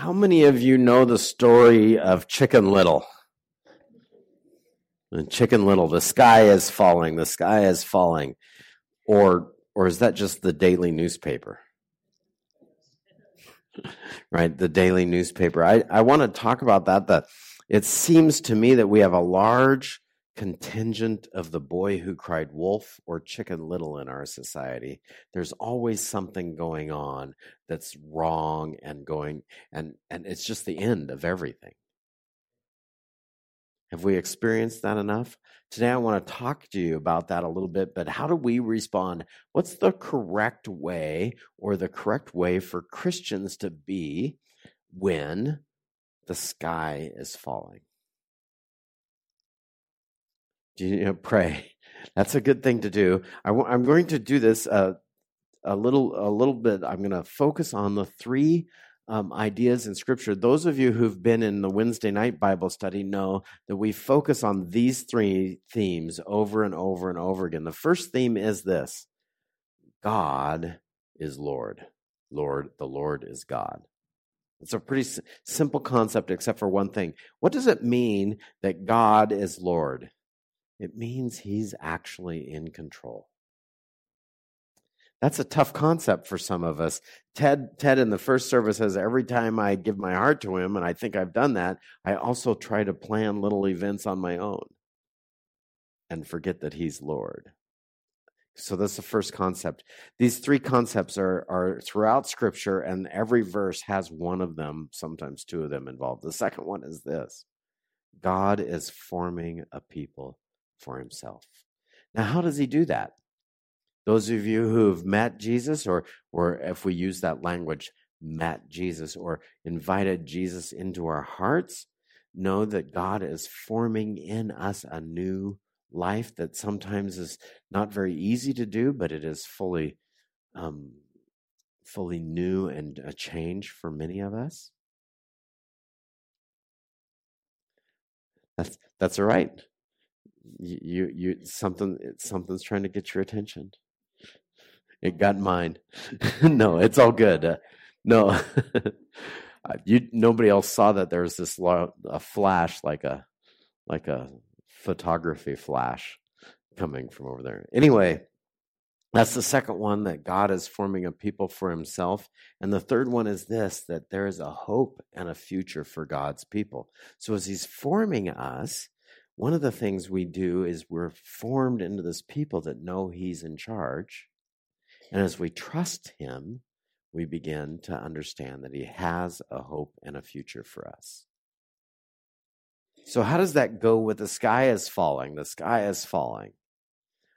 How many of you know the story of Chicken Little? And Chicken Little, the sky is falling, the sky is falling. Or or is that just the daily newspaper? right, the daily newspaper. I, I want to talk about that. That it seems to me that we have a large contingent of the boy who cried wolf or chicken little in our society there's always something going on that's wrong and going and and it's just the end of everything. Have we experienced that enough? Today i want to talk to you about that a little bit but how do we respond? What's the correct way or the correct way for christians to be when the sky is falling you know, pray. That's a good thing to do. i w- I'm going to do this uh, a little, a little bit. I'm going to focus on the three um, ideas in Scripture. Those of you who've been in the Wednesday night Bible study know that we focus on these three themes over and over and over again. The first theme is this: God is Lord. Lord, the Lord is God. It's a pretty s- simple concept, except for one thing. What does it mean that God is Lord? It means he's actually in control. That's a tough concept for some of us. Ted, Ted in the first service says every time I give my heart to him, and I think I've done that, I also try to plan little events on my own and forget that he's Lord. So that's the first concept. These three concepts are, are throughout Scripture, and every verse has one of them, sometimes two of them involved. The second one is this God is forming a people for himself. Now, how does he do that? Those of you who've met Jesus, or, or if we use that language, met Jesus or invited Jesus into our hearts, know that God is forming in us a new life that sometimes is not very easy to do, but it is fully, um, fully new and a change for many of us. That's that's all right you you something something's trying to get your attention it got mine no it's all good uh, no you nobody else saw that there was this a flash like a like a photography flash coming from over there anyway that's the second one that God is forming a people for himself. And the third one is this that there is a hope and a future for God's people. So as he's forming us, one of the things we do is we're formed into this people that know He's in charge. And as we trust Him, we begin to understand that He has a hope and a future for us. So, how does that go with the sky is falling? The sky is falling.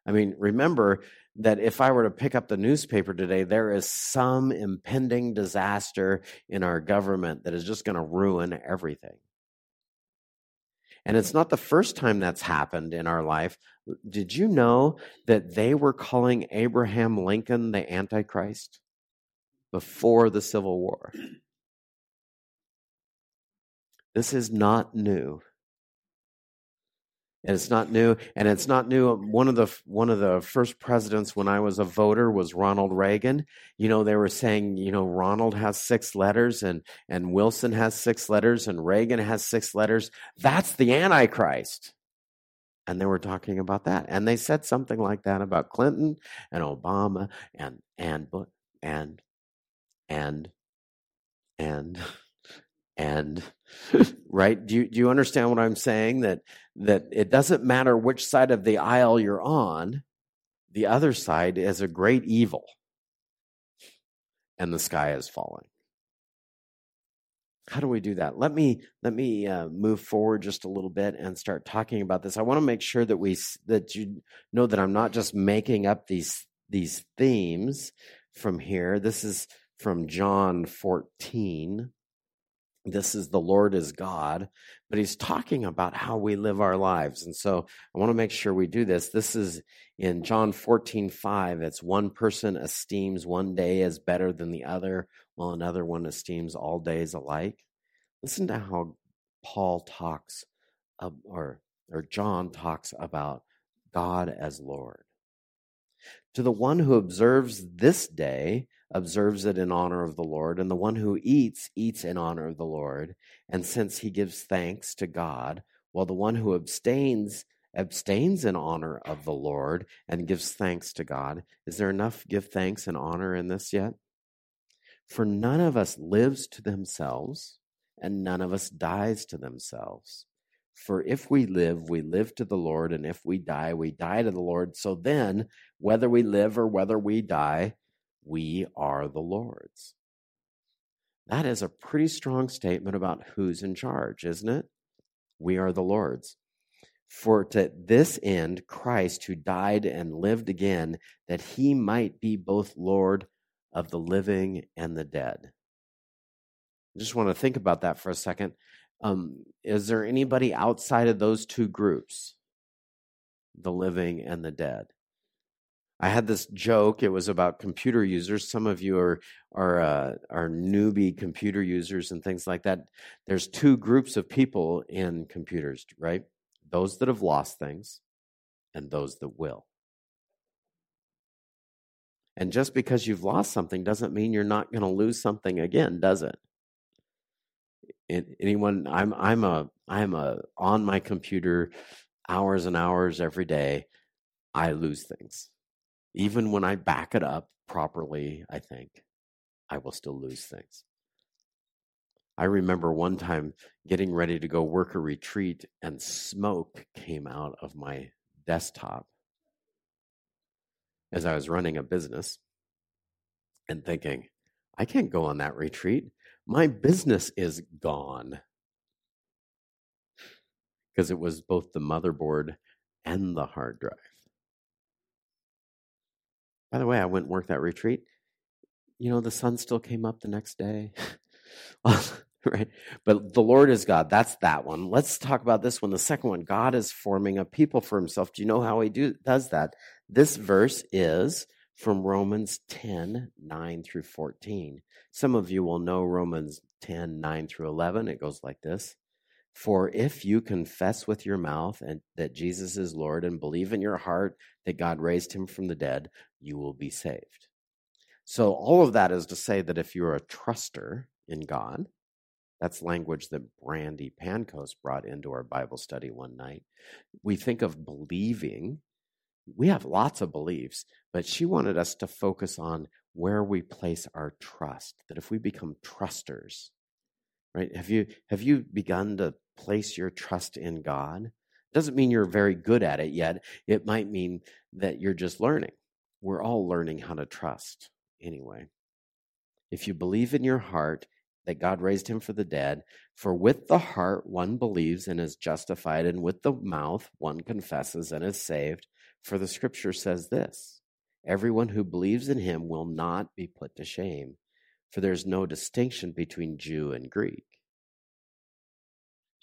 I mean, remember that if I were to pick up the newspaper today, there is some impending disaster in our government that is just going to ruin everything. And it's not the first time that's happened in our life. Did you know that they were calling Abraham Lincoln the Antichrist before the Civil War? This is not new and it's not new and it's not new. One of the one of the first presidents when i was a voter was ronald reagan. You know they were saying you know ronald has six letters and and wilson has six letters and reagan has six letters. That's the antichrist. And they were talking about that. And they said something like that about clinton and obama and and and and and and right do you do you understand what i'm saying? That that it doesn't matter which side of the aisle you're on the other side is a great evil. And the sky is falling. How do we do that? Let me let me uh, move forward just a little bit and start talking about this. I want to make sure that we that you know that i'm not just making up these these themes from here. This is from john 14 this is the Lord is God, but he's talking about how we live our lives. And so I want to make sure we do this. This is in John 14, 5. It's one person esteems one day as better than the other, while another one esteems all days alike. Listen to how Paul talks, or, or John talks about God as Lord. To the one who observes this day, observes it in honor of the Lord, and the one who eats, eats in honor of the Lord, and since he gives thanks to God, while the one who abstains, abstains in honor of the Lord and gives thanks to God. Is there enough give thanks and honor in this yet? For none of us lives to themselves, and none of us dies to themselves. For if we live, we live to the Lord, and if we die, we die to the Lord. So then, whether we live or whether we die, we are the Lord's. That is a pretty strong statement about who's in charge, isn't it? We are the Lord's. For to this end, Christ, who died and lived again, that he might be both Lord of the living and the dead. I just want to think about that for a second. Um, is there anybody outside of those two groups, the living and the dead? I had this joke. It was about computer users. Some of you are are uh, are newbie computer users and things like that. There's two groups of people in computers, right? Those that have lost things, and those that will. And just because you've lost something doesn't mean you're not going to lose something again, does it? anyone i'm i'm a i'm a on my computer hours and hours every day i lose things even when i back it up properly i think i will still lose things i remember one time getting ready to go work a retreat and smoke came out of my desktop as i was running a business and thinking i can't go on that retreat my business is gone. Because it was both the motherboard and the hard drive. By the way, I wouldn't work that retreat. You know, the sun still came up the next day. right? But the Lord is God. That's that one. Let's talk about this one. The second one God is forming a people for himself. Do you know how he do, does that? This verse is from Romans 10 9 through 14. Some of you will know Romans 10 9 through 11. It goes like this For if you confess with your mouth and that Jesus is Lord and believe in your heart that God raised him from the dead, you will be saved. So, all of that is to say that if you're a truster in God, that's language that Brandy Pancos brought into our Bible study one night. We think of believing we have lots of beliefs, but she wanted us to focus on where we place our trust. That if we become trusters, right? Have you have you begun to place your trust in God? It Doesn't mean you're very good at it yet. It might mean that you're just learning. We're all learning how to trust anyway. If you believe in your heart that God raised him for the dead, for with the heart one believes and is justified, and with the mouth one confesses and is saved. For the scripture says this Everyone who believes in him will not be put to shame, for there's no distinction between Jew and Greek.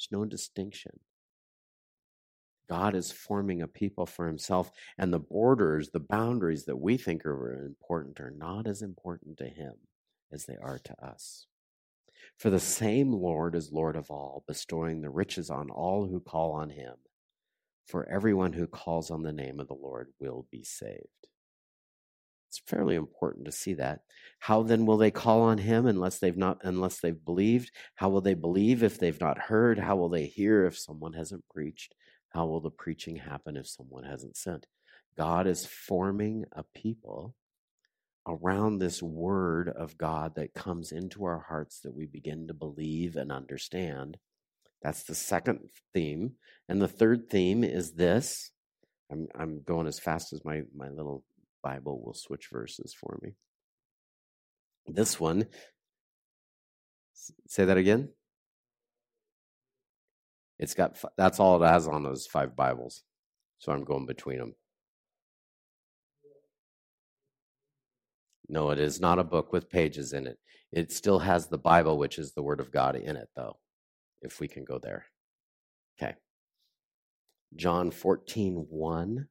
There's no distinction. God is forming a people for himself, and the borders, the boundaries that we think are important, are not as important to him as they are to us. For the same Lord is Lord of all, bestowing the riches on all who call on him for everyone who calls on the name of the Lord will be saved. It's fairly important to see that. How then will they call on him unless they've not unless they've believed? How will they believe if they've not heard? How will they hear if someone hasn't preached? How will the preaching happen if someone hasn't sent? God is forming a people around this word of God that comes into our hearts that we begin to believe and understand that's the second theme. And the third theme is this. I'm, I'm going as fast as my, my little Bible will switch verses for me. This one, say that again. It's got, that's all it has on those five Bibles. So I'm going between them. No, it is not a book with pages in it. It still has the Bible, which is the Word of God, in it, though if we can go there. Okay. John 14, 1.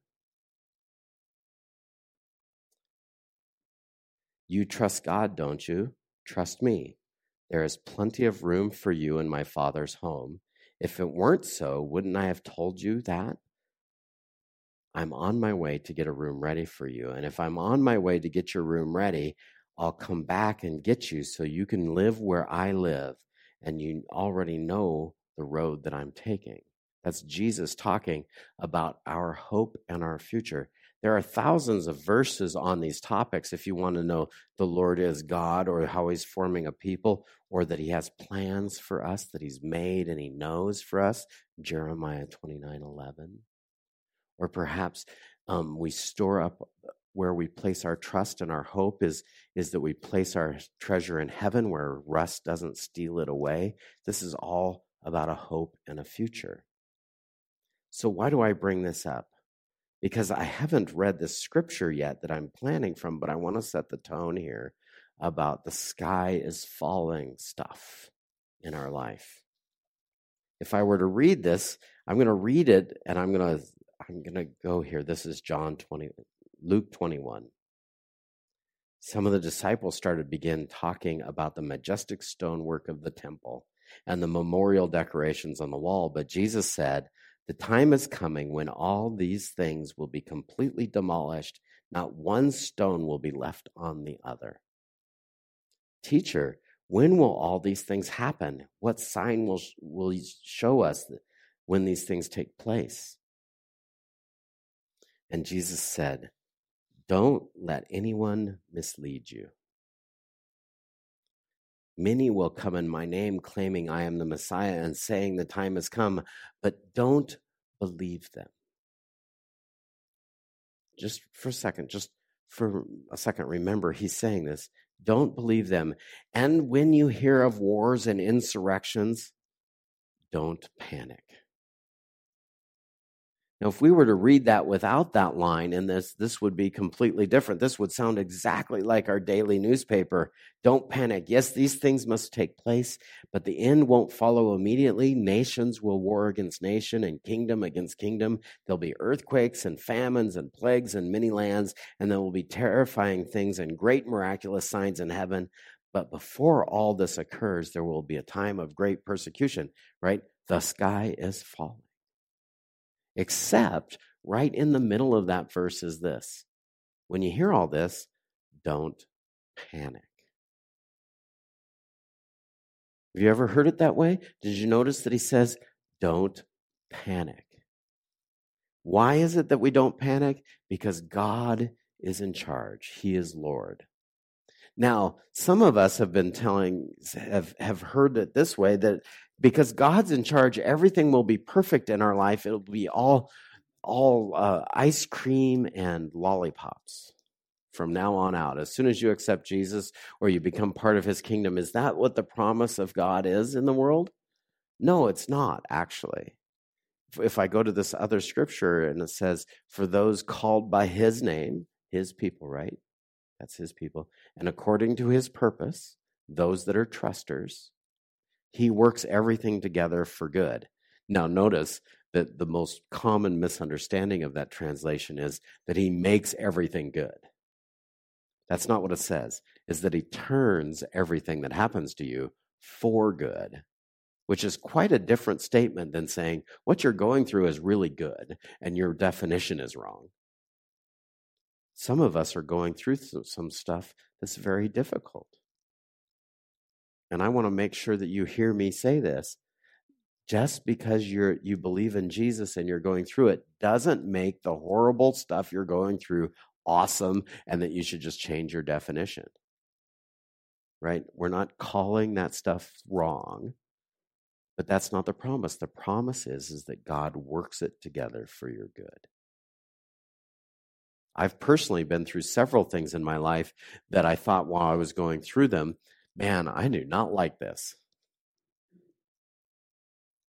You trust God, don't you? Trust me. There is plenty of room for you in my Father's home. If it weren't so, wouldn't I have told you that? I'm on my way to get a room ready for you. And if I'm on my way to get your room ready, I'll come back and get you so you can live where I live and you already know the road that I'm taking. That's Jesus talking about our hope and our future. There are thousands of verses on these topics if you want to know the Lord is God or how he's forming a people or that he has plans for us that he's made and he knows for us. Jeremiah 29 11. Or perhaps um, we store up where we place our trust and our hope is, is that we place our treasure in heaven where rust doesn't steal it away. This is all about a hope and a future. So, why do I bring this up? Because I haven't read the scripture yet that I'm planning from, but I want to set the tone here about the sky is falling stuff in our life. If I were to read this, I'm going to read it and I'm going to I'm going to go here. This is John 20 Luke 21. Some of the disciples started begin talking about the majestic stonework of the temple and the memorial decorations on the wall, but Jesus said, "The time is coming when all these things will be completely demolished, not one stone will be left on the other." Teacher, when will all these things happen? What sign will will show us when these things take place? And Jesus said, don't let anyone mislead you. Many will come in my name, claiming I am the Messiah and saying the time has come, but don't believe them. Just for a second, just for a second, remember he's saying this. Don't believe them. And when you hear of wars and insurrections, don't panic. Now, if we were to read that without that line in this, this would be completely different. This would sound exactly like our daily newspaper. Don't panic. Yes, these things must take place, but the end won't follow immediately. Nations will war against nation and kingdom against kingdom. There'll be earthquakes and famines and plagues in many lands, and there will be terrifying things and great miraculous signs in heaven. But before all this occurs, there will be a time of great persecution, right? The sky is falling. Except right in the middle of that verse is this when you hear all this, don't panic. Have you ever heard it that way? Did you notice that he says, don't panic? Why is it that we don't panic? Because God is in charge, He is Lord. Now, some of us have been telling, have, have heard it this way that because God's in charge, everything will be perfect in our life. It'll be all, all uh, ice cream and lollipops from now on out. As soon as you accept Jesus or you become part of his kingdom, is that what the promise of God is in the world? No, it's not actually. If I go to this other scripture and it says, for those called by his name, his people, right? That's his people. And according to his purpose, those that are trusters, he works everything together for good. Now, notice that the most common misunderstanding of that translation is that he makes everything good. That's not what it says, is that he turns everything that happens to you for good, which is quite a different statement than saying what you're going through is really good and your definition is wrong. Some of us are going through some stuff that's very difficult. And I want to make sure that you hear me say this. Just because you're you believe in Jesus and you're going through it doesn't make the horrible stuff you're going through awesome and that you should just change your definition. Right? We're not calling that stuff wrong. But that's not the promise. The promise is is that God works it together for your good. I've personally been through several things in my life that I thought while I was going through them, man, I do not like this.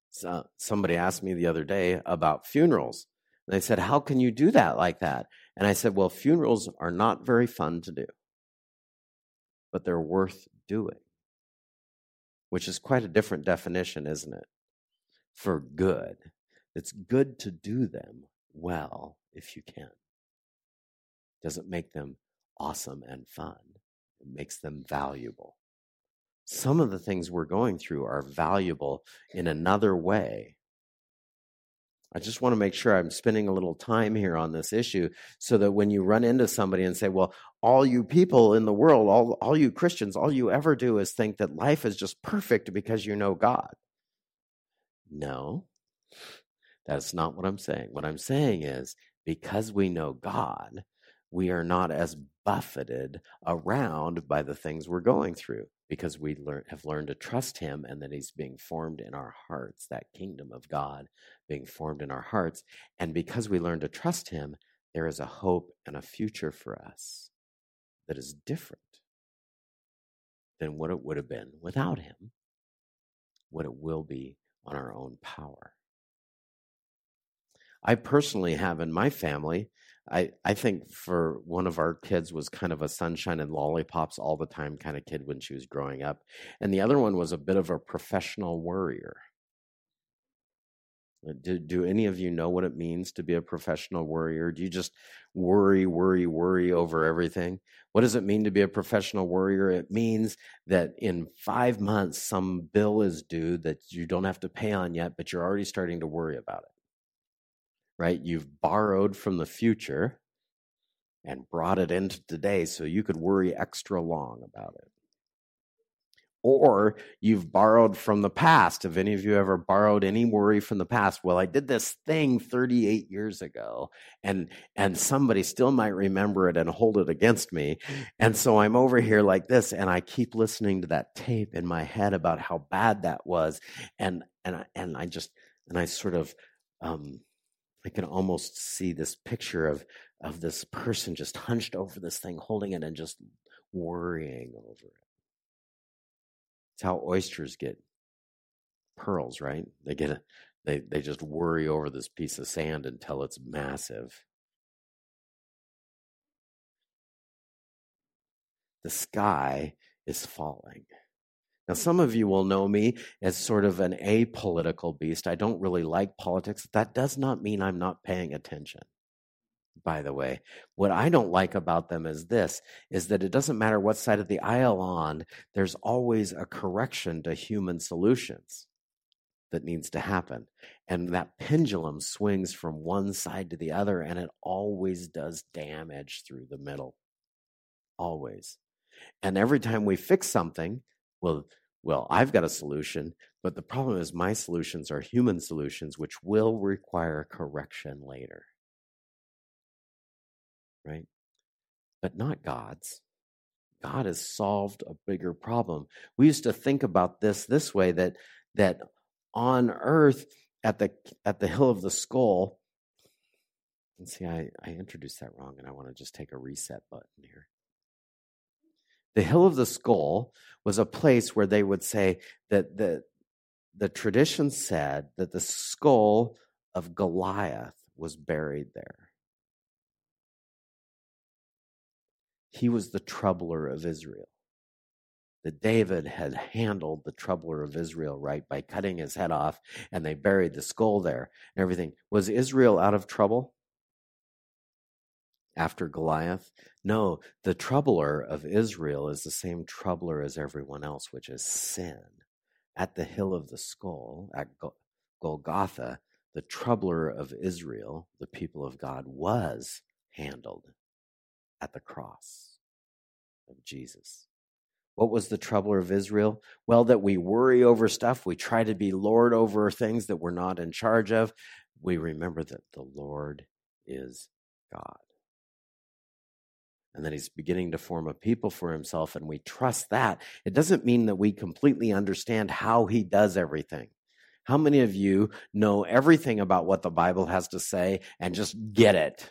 So somebody asked me the other day about funerals. And they said, How can you do that like that? And I said, Well, funerals are not very fun to do, but they're worth doing, which is quite a different definition, isn't it? For good. It's good to do them well if you can doesn't make them awesome and fun. It makes them valuable. Some of the things we're going through are valuable in another way. I just want to make sure I'm spending a little time here on this issue so that when you run into somebody and say, well, all you people in the world, all, all you Christians, all you ever do is think that life is just perfect because you know God. No, that's not what I'm saying. What I'm saying is because we know God, we are not as buffeted around by the things we're going through because we learn, have learned to trust him and that he's being formed in our hearts, that kingdom of God being formed in our hearts. And because we learn to trust him, there is a hope and a future for us that is different than what it would have been without him, what it will be on our own power. I personally have in my family I, I think for one of our kids was kind of a sunshine and lollipops all the time kind of kid when she was growing up. And the other one was a bit of a professional worrier. Uh, do, do any of you know what it means to be a professional worrier? Do you just worry, worry, worry over everything? What does it mean to be a professional worrier? It means that in five months, some bill is due that you don't have to pay on yet, but you're already starting to worry about it right? You've borrowed from the future and brought it into today so you could worry extra long about it. Or you've borrowed from the past. Have any of you ever borrowed any worry from the past? Well, I did this thing 38 years ago, and and somebody still might remember it and hold it against me. And so I'm over here like this, and I keep listening to that tape in my head about how bad that was, and and I, and I just and I sort of um, I can almost see this picture of of this person just hunched over this thing, holding it and just worrying over it. It's how oysters get pearls, right? They get a they they just worry over this piece of sand until it's massive. The sky is falling. Now, some of you will know me as sort of an apolitical beast. I don't really like politics. That does not mean I'm not paying attention. By the way, what I don't like about them is this is that it doesn't matter what side of the aisle on, there's always a correction to human solutions that needs to happen. And that pendulum swings from one side to the other, and it always does damage through the middle. Always. And every time we fix something, well, well, I've got a solution, but the problem is my solutions are human solutions, which will require correction later. Right? But not God's. God has solved a bigger problem. We used to think about this this way that that on earth at the at the hill of the skull and see I, I introduced that wrong and I want to just take a reset button here. The Hill of the Skull was a place where they would say that the, the tradition said that the skull of Goliath was buried there. He was the troubler of Israel. That David had handled the troubler of Israel right by cutting his head off, and they buried the skull there and everything. Was Israel out of trouble? After Goliath? No, the troubler of Israel is the same troubler as everyone else, which is sin. At the hill of the skull, at Golgotha, the troubler of Israel, the people of God, was handled at the cross of Jesus. What was the troubler of Israel? Well, that we worry over stuff. We try to be Lord over things that we're not in charge of. We remember that the Lord is God and that he's beginning to form a people for himself and we trust that. It doesn't mean that we completely understand how he does everything. How many of you know everything about what the bible has to say and just get it?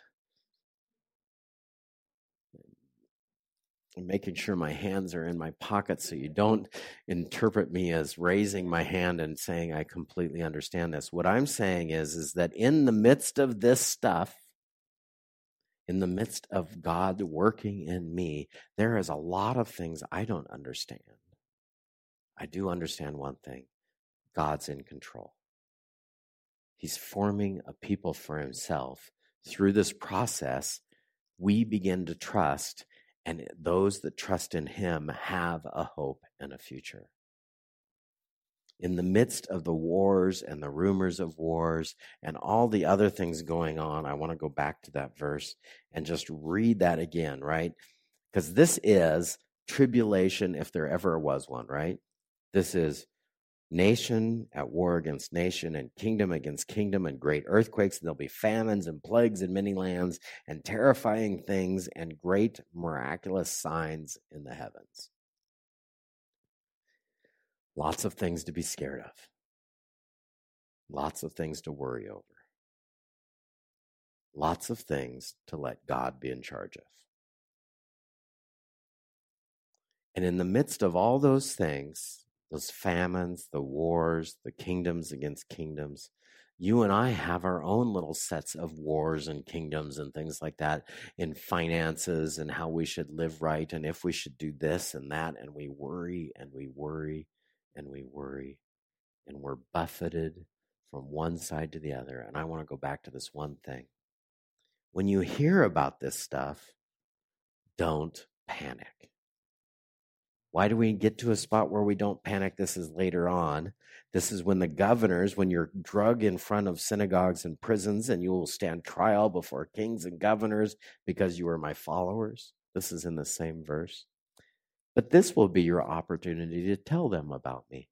I'm making sure my hands are in my pockets so you don't interpret me as raising my hand and saying I completely understand this. What I'm saying is is that in the midst of this stuff in the midst of God working in me, there is a lot of things I don't understand. I do understand one thing God's in control. He's forming a people for himself. Through this process, we begin to trust, and those that trust in him have a hope and a future. In the midst of the wars and the rumors of wars and all the other things going on, I want to go back to that verse and just read that again, right? Because this is tribulation if there ever was one, right? This is nation at war against nation and kingdom against kingdom and great earthquakes and there'll be famines and plagues in many lands and terrifying things and great miraculous signs in the heavens lots of things to be scared of lots of things to worry over lots of things to let god be in charge of and in the midst of all those things those famines, the wars, the kingdoms against kingdoms. You and I have our own little sets of wars and kingdoms and things like that in finances and how we should live right and if we should do this and that. And we worry and we worry and we worry and we're buffeted from one side to the other. And I want to go back to this one thing. When you hear about this stuff, don't panic. Why do we get to a spot where we don't panic? This is later on. This is when the governors, when you're drug in front of synagogues and prisons, and you will stand trial before kings and governors because you are my followers. This is in the same verse. But this will be your opportunity to tell them about me.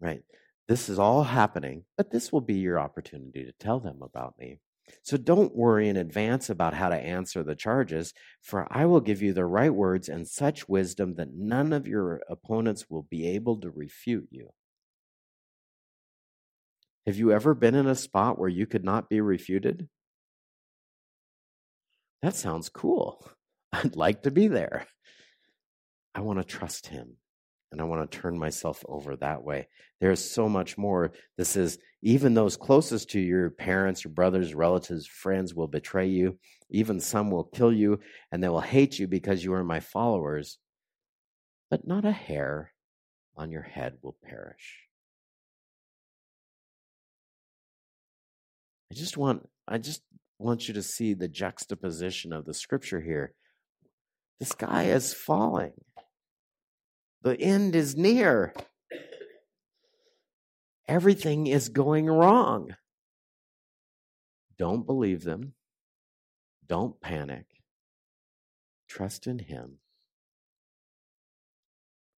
Right? This is all happening, but this will be your opportunity to tell them about me. So don't worry in advance about how to answer the charges, for I will give you the right words and such wisdom that none of your opponents will be able to refute you. Have you ever been in a spot where you could not be refuted? That sounds cool. I'd like to be there. I want to trust him and I want to turn myself over that way. There's so much more. This is even those closest to your parents, your brothers, relatives, friends will betray you. Even some will kill you, and they will hate you because you are my followers. But not a hair on your head will perish. I just want I just want you to see the juxtaposition of the scripture here. This sky is falling. The end is near. Everything is going wrong. Don't believe them. Don't panic. Trust in Him,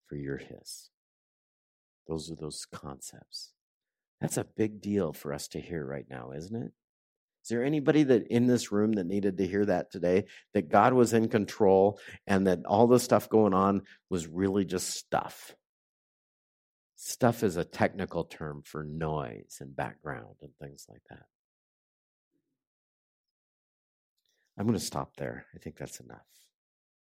for you're His. Those are those concepts. That's a big deal for us to hear right now, isn't it? Is there anybody that in this room that needed to hear that today? That God was in control and that all the stuff going on was really just stuff. Stuff is a technical term for noise and background and things like that. I'm going to stop there. I think that's enough.